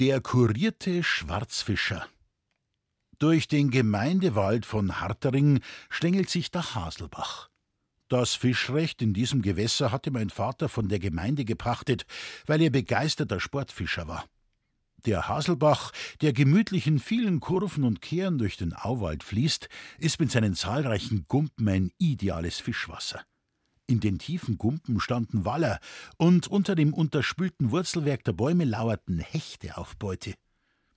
Der kurierte Schwarzfischer. Durch den Gemeindewald von Hartering stängelt sich der Haselbach. Das Fischrecht in diesem Gewässer hatte mein Vater von der Gemeinde gepachtet, weil er begeisterter Sportfischer war. Der Haselbach, der gemütlich in vielen Kurven und Kehren durch den Auwald fließt, ist mit seinen zahlreichen Gumpen ein ideales Fischwasser. In den tiefen Gumpen standen Waller, und unter dem unterspülten Wurzelwerk der Bäume lauerten Hechte auf Beute.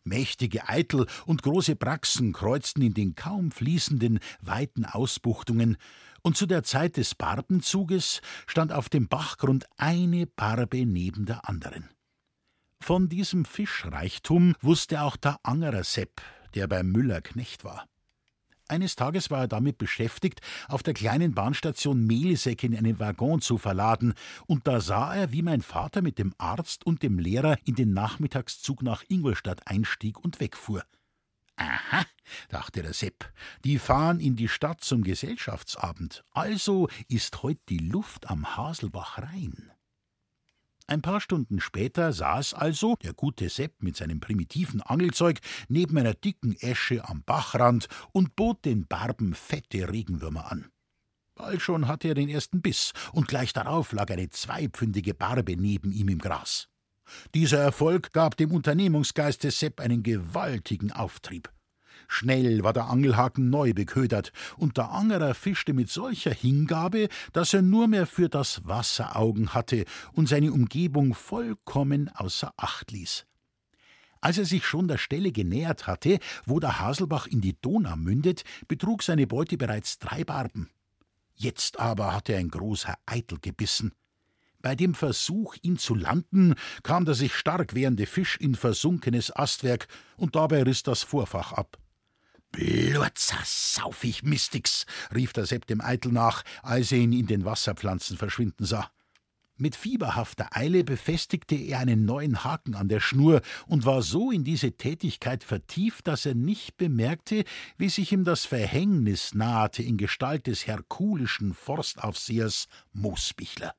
Mächtige Eitel und große Braxen kreuzten in den kaum fließenden, weiten Ausbuchtungen, und zu der Zeit des Barbenzuges stand auf dem Bachgrund eine Barbe neben der anderen. Von diesem Fischreichtum wusste auch der Angerer Sepp, der beim Müller Knecht war. Eines Tages war er damit beschäftigt, auf der kleinen Bahnstation Mehlsäcke in einen Waggon zu verladen, und da sah er, wie mein Vater mit dem Arzt und dem Lehrer in den Nachmittagszug nach Ingolstadt einstieg und wegfuhr. Aha, dachte der Sepp, die fahren in die Stadt zum Gesellschaftsabend, also ist heut die Luft am Haselbach rein. Ein paar Stunden später saß also der gute Sepp mit seinem primitiven Angelzeug neben einer dicken Esche am Bachrand und bot den Barben fette Regenwürmer an. Bald schon hatte er den ersten Biss, und gleich darauf lag eine zweipfündige Barbe neben ihm im Gras. Dieser Erfolg gab dem Unternehmungsgeist des Sepp einen gewaltigen Auftrieb. Schnell war der Angelhaken neu beködert, und der Angerer fischte mit solcher Hingabe, dass er nur mehr für das Wasser Augen hatte und seine Umgebung vollkommen außer Acht ließ. Als er sich schon der Stelle genähert hatte, wo der Haselbach in die Donau mündet, betrug seine Beute bereits drei Barben. Jetzt aber hatte ein großer Eitel gebissen. Bei dem Versuch, ihn zu landen, kam der sich stark wehrende Fisch in versunkenes Astwerk, und dabei riss das Vorfach ab. Blutzer, sauf ich Mistix, rief der Sepp dem Eitel nach, als er ihn in den Wasserpflanzen verschwinden sah. Mit fieberhafter Eile befestigte er einen neuen Haken an der Schnur und war so in diese Tätigkeit vertieft, dass er nicht bemerkte, wie sich ihm das Verhängnis nahte in Gestalt des herkulischen Forstaufsehers Moosbichler.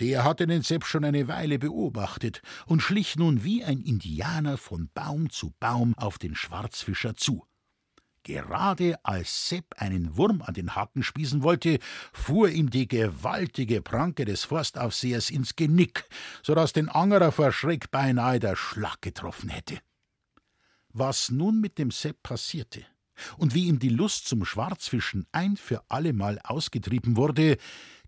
Der hatte den Sepp schon eine Weile beobachtet und schlich nun wie ein Indianer von Baum zu Baum auf den Schwarzfischer zu. Gerade als Sepp einen Wurm an den Haken spießen wollte, fuhr ihm die gewaltige Pranke des Forstaufsehers ins Genick, so dass den Angerer vor Schreck beinahe der Schlag getroffen hätte. Was nun mit dem Sepp passierte und wie ihm die Lust zum Schwarzfischen ein für allemal ausgetrieben wurde,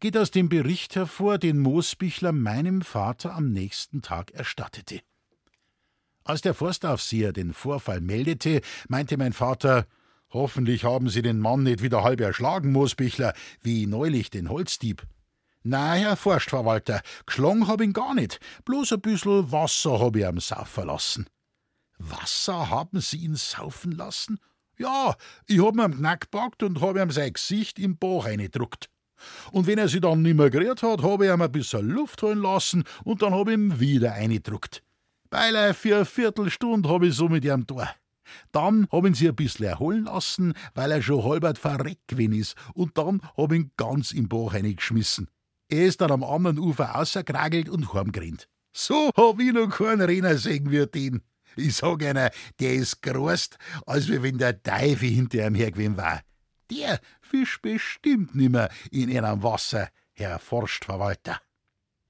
geht aus dem Bericht hervor, den Moosbichler meinem Vater am nächsten Tag erstattete. Als der Forstaufseher den Vorfall meldete, meinte mein Vater, Hoffentlich haben Sie den Mann nicht wieder halb erschlagen, Moosbichler, wie neulich den Holzdieb. Na, Herr Forstverwalter, geschlagen hab ihn gar nicht, bloß ein bissel Wasser hab ich am saufen lassen. Wasser haben Sie ihn saufen lassen? Ja, ich hab ihm Knack gepackt und hab ihm sein Gesicht im Bauch eingedruckt. Und wenn er sich dann nimmer gerührt hat, hab ich ihm ein bisschen Luft holen lassen und dann hab ich ihm wieder eingedruckt. Beileid für eine Viertelstunde hab ich so mit ihm da. Dann hab ihn sie ein bisschen erholen lassen, weil er schon halbert verreckt gewesen ist, und dann hab ihn ganz im Bach reingeschmissen. Er ist dann am anderen Ufer rausgekragelt und heimgerannt. So hab ich noch keinen Renner sehen wie den. Ich sag einer, der ist groß, als wenn der Teufel hinter ihm her gewesen war. Der fischt bestimmt nimmer in ihrem Wasser, Herr Forstverwalter.